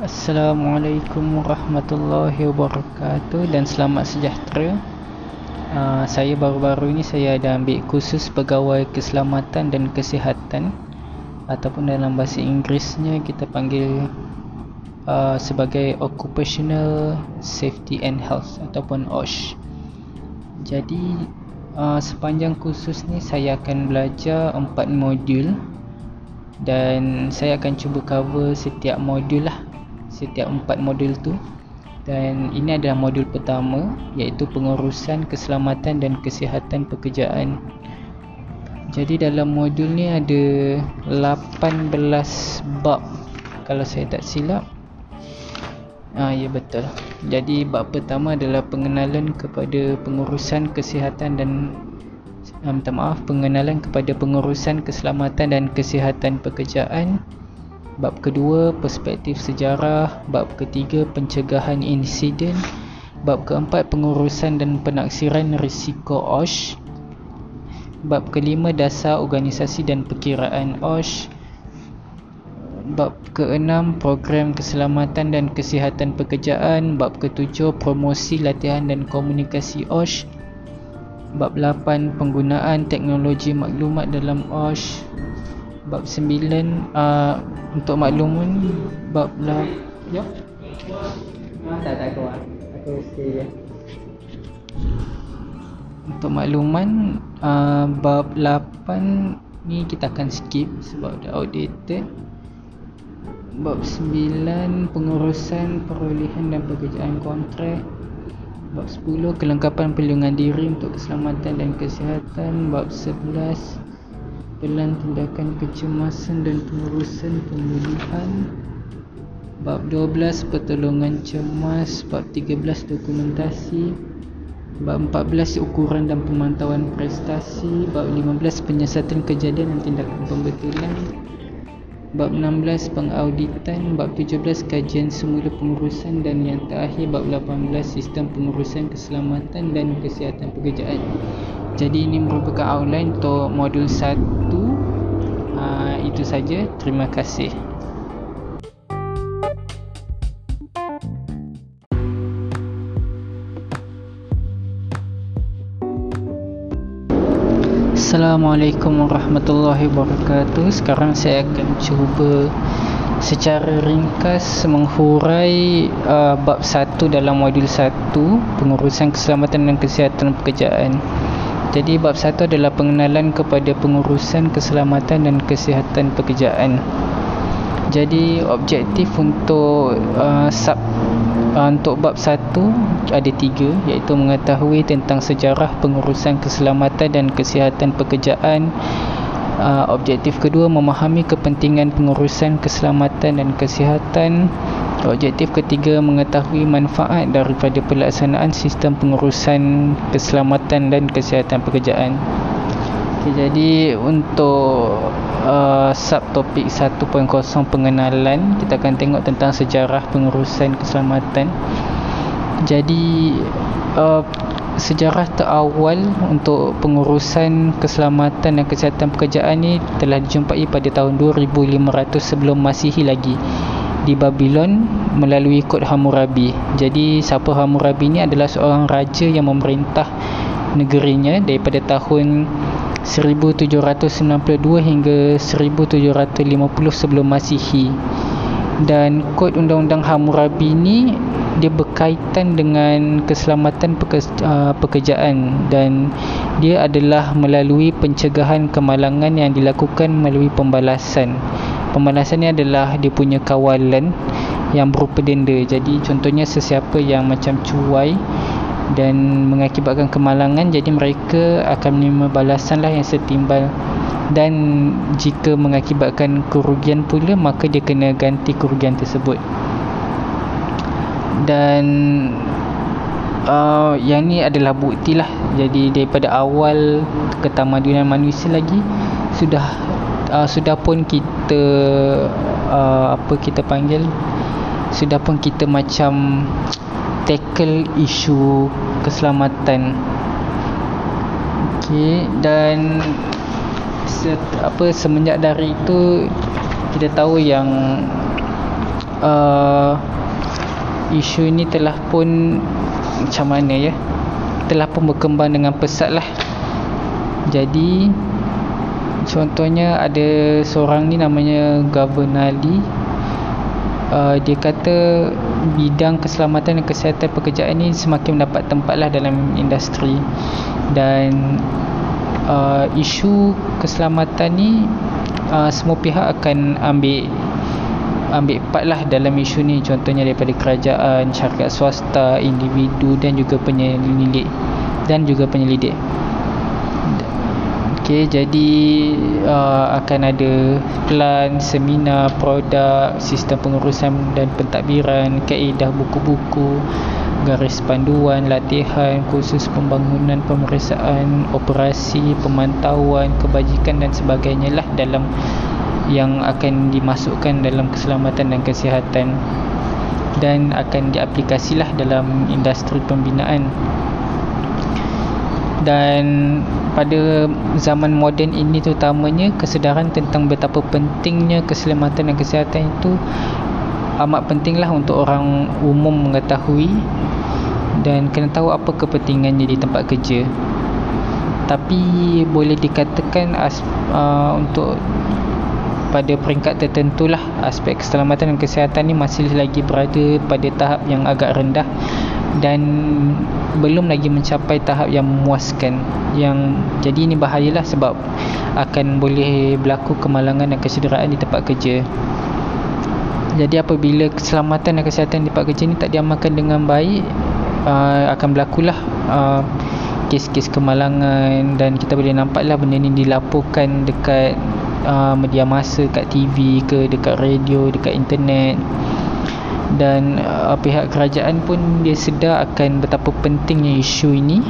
Assalamualaikum warahmatullahi wabarakatuh dan selamat sejahtera. Uh, saya baru-baru ini saya ada ambil kursus pegawai keselamatan dan kesihatan ataupun dalam bahasa Inggerisnya kita panggil uh, sebagai Occupational Safety and Health ataupun OSH. Jadi uh, sepanjang kursus ni saya akan belajar empat modul dan saya akan cuba cover setiap modul lah setiap empat modul tu dan ini adalah modul pertama iaitu pengurusan keselamatan dan kesihatan pekerjaan jadi dalam modul ni ada 18 bab kalau saya tak silap Ah ya betul. Jadi bab pertama adalah pengenalan kepada pengurusan kesihatan dan ah, minta maaf pengenalan kepada pengurusan keselamatan dan kesihatan pekerjaan. Bab kedua perspektif sejarah, bab ketiga pencegahan insiden, bab keempat pengurusan dan penaksiran risiko OSH. Bab kelima dasar organisasi dan perkiraan OSH. Bab keenam program keselamatan dan kesihatan pekerjaan, bab ketujuh promosi latihan dan komunikasi OSH. Bab 8 penggunaan teknologi maklumat dalam OSH bab 9 uh, untuk makluman bab lah ya. Tak tak keluar. Aku stay untuk makluman uh, bab 8 ni kita akan skip sebab dah outdated. Bab 9 pengurusan perolehan dan pekerjaan kontrak. Bab 10 kelengkapan perlindungan diri untuk keselamatan dan kesihatan. Bab 11 pelan tindakan kecemasan dan pengurusan pemulihan. Bab 12 pertolongan cemas. Bab 13 dokumentasi. Bab 14 ukuran dan pemantauan prestasi. Bab 15 penyiasatan kejadian dan tindakan pembetulan bab 16 pengauditan. Bab 17 kajian semula pengurusan dan yang terakhir. Bab 18 sistem pengurusan keselamatan dan kesihatan pekerjaan jadi ini merupakan outline untuk modul 1 uh, itu saja. Terima kasih. Assalamualaikum warahmatullahi wabarakatuh. Sekarang saya akan cuba secara ringkas menghurai uh, bab 1 dalam modul 1 Pengurusan keselamatan dan kesihatan pekerjaan jadi bab satu adalah pengenalan kepada pengurusan keselamatan dan kesihatan pekerjaan. Jadi objektif untuk uh, sub uh, untuk bab satu ada tiga iaitu mengetahui tentang sejarah pengurusan keselamatan dan kesihatan pekerjaan. Uh, objektif kedua memahami kepentingan pengurusan keselamatan dan kesihatan. Objektif ketiga mengetahui manfaat daripada pelaksanaan sistem pengurusan keselamatan dan kesihatan pekerjaan. Okay, jadi untuk uh, subtopik 1.0 pengenalan kita akan tengok tentang sejarah pengurusan keselamatan. Jadi uh, sejarah terawal untuk pengurusan keselamatan dan kesihatan pekerjaan ni telah dijumpai pada tahun 2500 sebelum Masihi lagi di Babylon melalui kod Hammurabi. Jadi siapa Hammurabi ni adalah seorang raja yang memerintah negerinya daripada tahun 1792 hingga 1750 sebelum Masihi. Dan kod undang-undang Hammurabi ni dia berkaitan dengan keselamatan uh, pekerjaan dan dia adalah melalui pencegahan kemalangan yang dilakukan melalui pembalasan pembalasan ni adalah dia punya kawalan yang berupa denda. Jadi contohnya sesiapa yang macam cuai dan mengakibatkan kemalangan jadi mereka akan menerima balasan lah yang setimbal. Dan jika mengakibatkan kerugian pula maka dia kena ganti kerugian tersebut. Dan uh, yang ni adalah bukti lah. Jadi daripada awal ketamadunan manusia lagi sudah uh, sudah pun kita uh, apa kita panggil? Sudah pun kita macam tackle isu keselamatan. Okey dan se, apa semenjak dari itu kita tahu yang uh, isu ini telah pun macam mana ya? Telah pun berkembang dengan pesat lah. Jadi contohnya ada seorang ni namanya Governor Ali. Uh, dia kata bidang keselamatan dan kesihatan pekerjaan ni semakin mendapat tempat lah dalam industri. Dan uh, isu keselamatan ni uh, semua pihak akan ambil ambil part lah dalam isu ni. Contohnya daripada kerajaan, syarikat swasta, individu dan juga penyelidik. Dan juga penyelidik Okay, jadi uh, akan ada plan, seminar, produk, sistem pengurusan dan pentadbiran, kaedah buku-buku, garis panduan, latihan, kursus pembangunan, pemeriksaan, operasi, pemantauan, kebajikan dan sebagainya lah dalam yang akan dimasukkan dalam keselamatan dan kesihatan. Dan akan diaplikasilah dalam industri pembinaan dan pada zaman moden ini terutamanya kesedaran tentang betapa pentingnya keselamatan dan kesihatan itu amat pentinglah untuk orang umum mengetahui dan kena tahu apa kepentingannya di tempat kerja. Tapi boleh dikatakan as, uh, untuk pada peringkat tertentu lah aspek keselamatan dan kesihatan ni masih lagi berada pada tahap yang agak rendah dan belum lagi mencapai tahap yang memuaskan. Yang jadi ini bahayalah sebab akan boleh berlaku kemalangan dan kesederaan di tempat kerja. Jadi apabila keselamatan dan kesihatan di tempat kerja ni tak diamalkan dengan baik uh, akan berlakulah uh, kes-kes kemalangan dan kita boleh nampaklah benda ni dilaporkan dekat uh, media masa kat TV ke dekat radio dekat internet dan uh, pihak kerajaan pun dia sedar akan betapa pentingnya isu ini.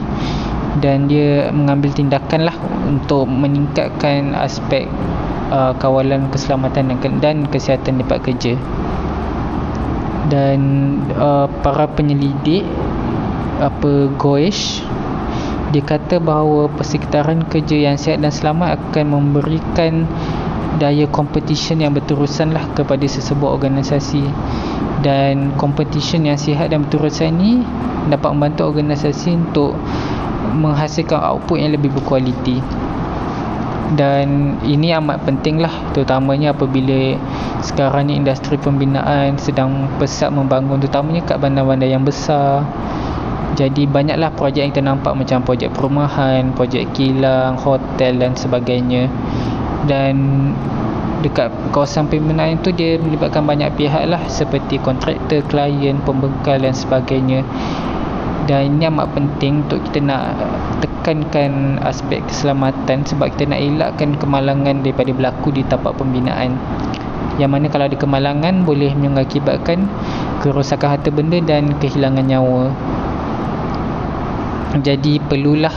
Dan dia mengambil tindakan lah untuk meningkatkan aspek uh, kawalan keselamatan dan, dan kesihatan tempat kerja. Dan uh, para penyelidik apa Goesh dia kata bahawa persekitaran kerja yang sihat dan selamat akan memberikan daya competition yang berterusan lah kepada sesebuah organisasi. Dan competition yang sihat dan berterusan ni dapat membantu organisasi untuk menghasilkan output yang lebih berkualiti. Dan ini amat penting lah terutamanya apabila sekarang ni industri pembinaan sedang pesat membangun terutamanya kat bandar-bandar yang besar. Jadi banyaklah projek yang kita nampak macam projek perumahan, projek kilang, hotel dan sebagainya. Dan dekat kawasan pembinaan itu dia melibatkan banyak pihak lah seperti kontraktor, klien, pembekal dan sebagainya. Dan ini amat penting untuk kita nak tekankan aspek keselamatan sebab kita nak elakkan kemalangan daripada berlaku di tapak pembinaan. Yang mana kalau ada kemalangan boleh mengakibatkan kerosakan harta benda dan kehilangan nyawa jadi perlulah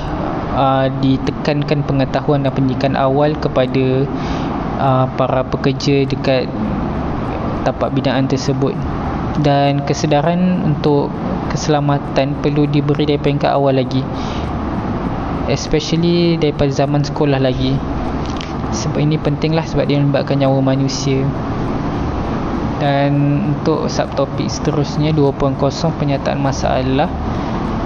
uh, ditekankan pengetahuan dan pendidikan awal kepada uh, para pekerja dekat tapak binaan tersebut. Dan kesedaran untuk keselamatan perlu diberi dari peringkat awal lagi especially daripada zaman sekolah lagi. Sebab ini pentinglah sebab dia melibatkan nyawa manusia. Dan untuk subtopik seterusnya 2.0 penyataan masalah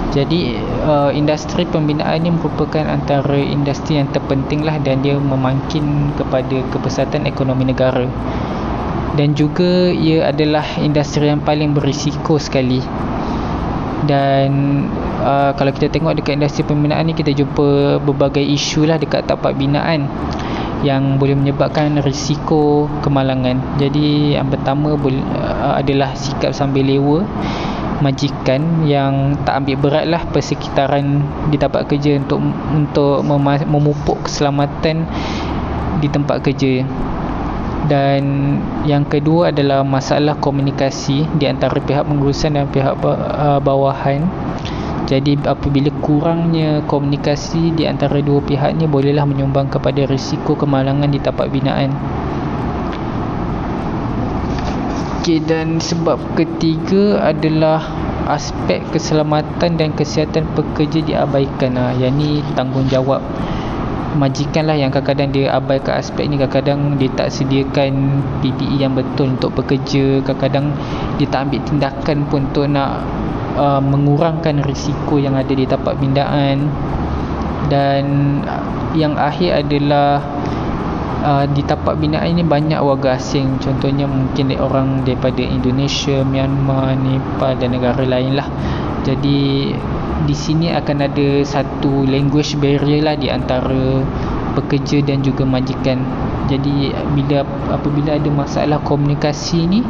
jadi uh, industri pembinaan ini merupakan antara industri yang terpenting lah dan dia memangkin kepada kepesatan ekonomi negara. Dan juga ia adalah industri yang paling berisiko sekali. Dan uh, kalau kita tengok dekat industri pembinaan ni kita jumpa berbagai isu lah dekat tapak binaan yang boleh menyebabkan risiko kemalangan. Jadi yang pertama uh, adalah sikap sambil lewa majikan yang tak ambil berat lah persekitaran di tempat kerja untuk untuk memupuk keselamatan di tempat kerja. Dan yang kedua adalah masalah komunikasi di antara pihak pengurusan dan pihak uh, bawahan. Jadi apabila kurangnya komunikasi di antara dua pihak ni bolehlah menyumbang kepada risiko kemalangan di tapak binaan Okey dan sebab ketiga adalah aspek keselamatan dan kesihatan pekerja diabaikan. Ha, yang ni tanggungjawab majikan lah yang kadang-kadang dia abaikan aspek ni. Kadang-kadang dia tak sediakan PPE yang betul untuk pekerja kadang-kadang dia tak ambil tindakan pun untuk nak uh, mengurangkan risiko yang ada di tapak pindaan. Dan yang akhir adalah uh, di tapak binaan ini banyak warga asing. Contohnya mungkin orang daripada Indonesia, Myanmar, Nepal dan negara lain lah. Jadi di sini akan ada satu language barrier lah di antara pekerja dan juga majikan. Jadi bila apabila ada masalah komunikasi ni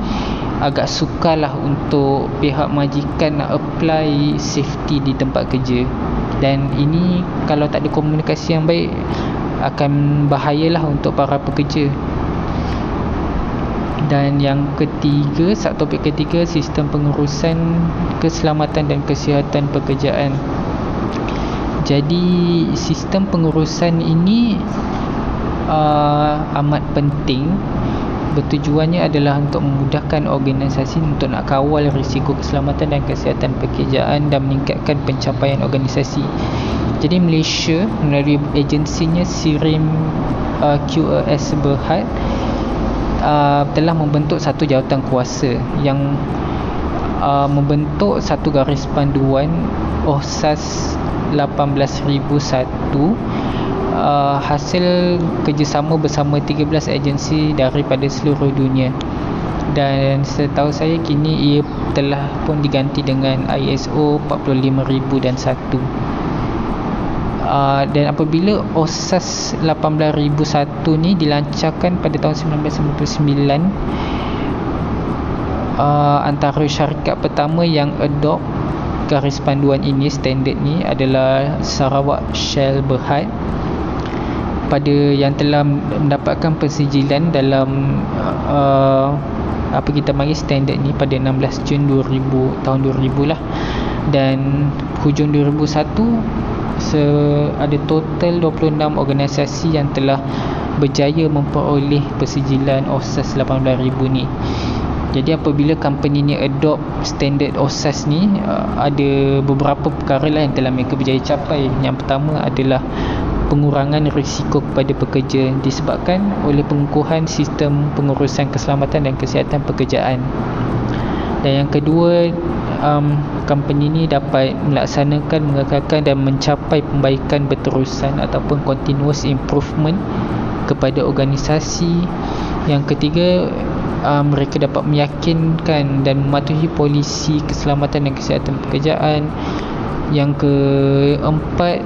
agak sukar lah untuk pihak majikan nak apply safety di tempat kerja. Dan ini kalau tak ada komunikasi yang baik akan bahayalah untuk para pekerja. Dan yang ketiga topik ketiga sistem pengurusan keselamatan dan kesihatan pekerjaan. Jadi sistem pengurusan ini uh, amat penting bertujuannya adalah untuk memudahkan organisasi untuk nak kawal risiko keselamatan dan kesihatan pekerjaan dan meningkatkan pencapaian organisasi. Jadi Malaysia melalui agensinya Sirim uh, QAS Berhad uh, telah membentuk satu jawatan kuasa yang uh, membentuk satu garis panduan OSAS 18001 uh, hasil kerjasama bersama 13 agensi daripada seluruh dunia. Dan setahu saya kini ia telah pun diganti dengan ISO 45001 Uh, dan apabila OSAS 18001 ni dilancarkan pada tahun 1999 uh, antara syarikat pertama yang adopt garis panduan ini standard ni adalah Sarawak Shell Berhad pada yang telah mendapatkan persijilan dalam uh, apa kita panggil standard ni pada 16 Jun 2000 tahun 2000 lah. Dan hujung 2001 se ada total 26 organisasi yang telah berjaya memperoleh persijilan OSAS 18000 ni. Jadi apabila company ni adopt standard OSAS ni uh, ada beberapa perkara lah yang telah mereka berjaya capai. Yang pertama adalah pengurangan risiko kepada pekerja disebabkan oleh pengukuhan sistem pengurusan keselamatan dan kesihatan pekerjaan. Dan yang kedua um, company ni dapat melaksanakan mengekalkan dan mencapai pembaikan berterusan ataupun continuous improvement kepada organisasi. Yang ketiga um, mereka dapat meyakinkan dan mematuhi polisi keselamatan dan kesihatan pekerjaan yang keempat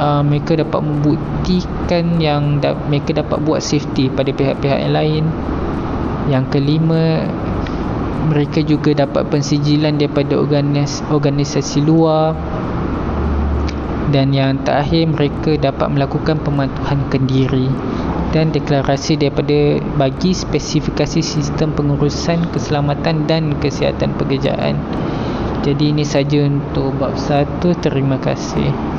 uh, mereka dapat membuktikan yang da- mereka dapat buat safety pada pihak-pihak yang lain. Yang kelima mereka juga dapat pensijilan daripada organis, organisasi luar. Dan yang terakhir mereka dapat melakukan pematuhan kendiri dan deklarasi daripada bagi spesifikasi sistem pengurusan keselamatan dan kesihatan pekerjaan jadi ini saja untuk bab satu. Terima kasih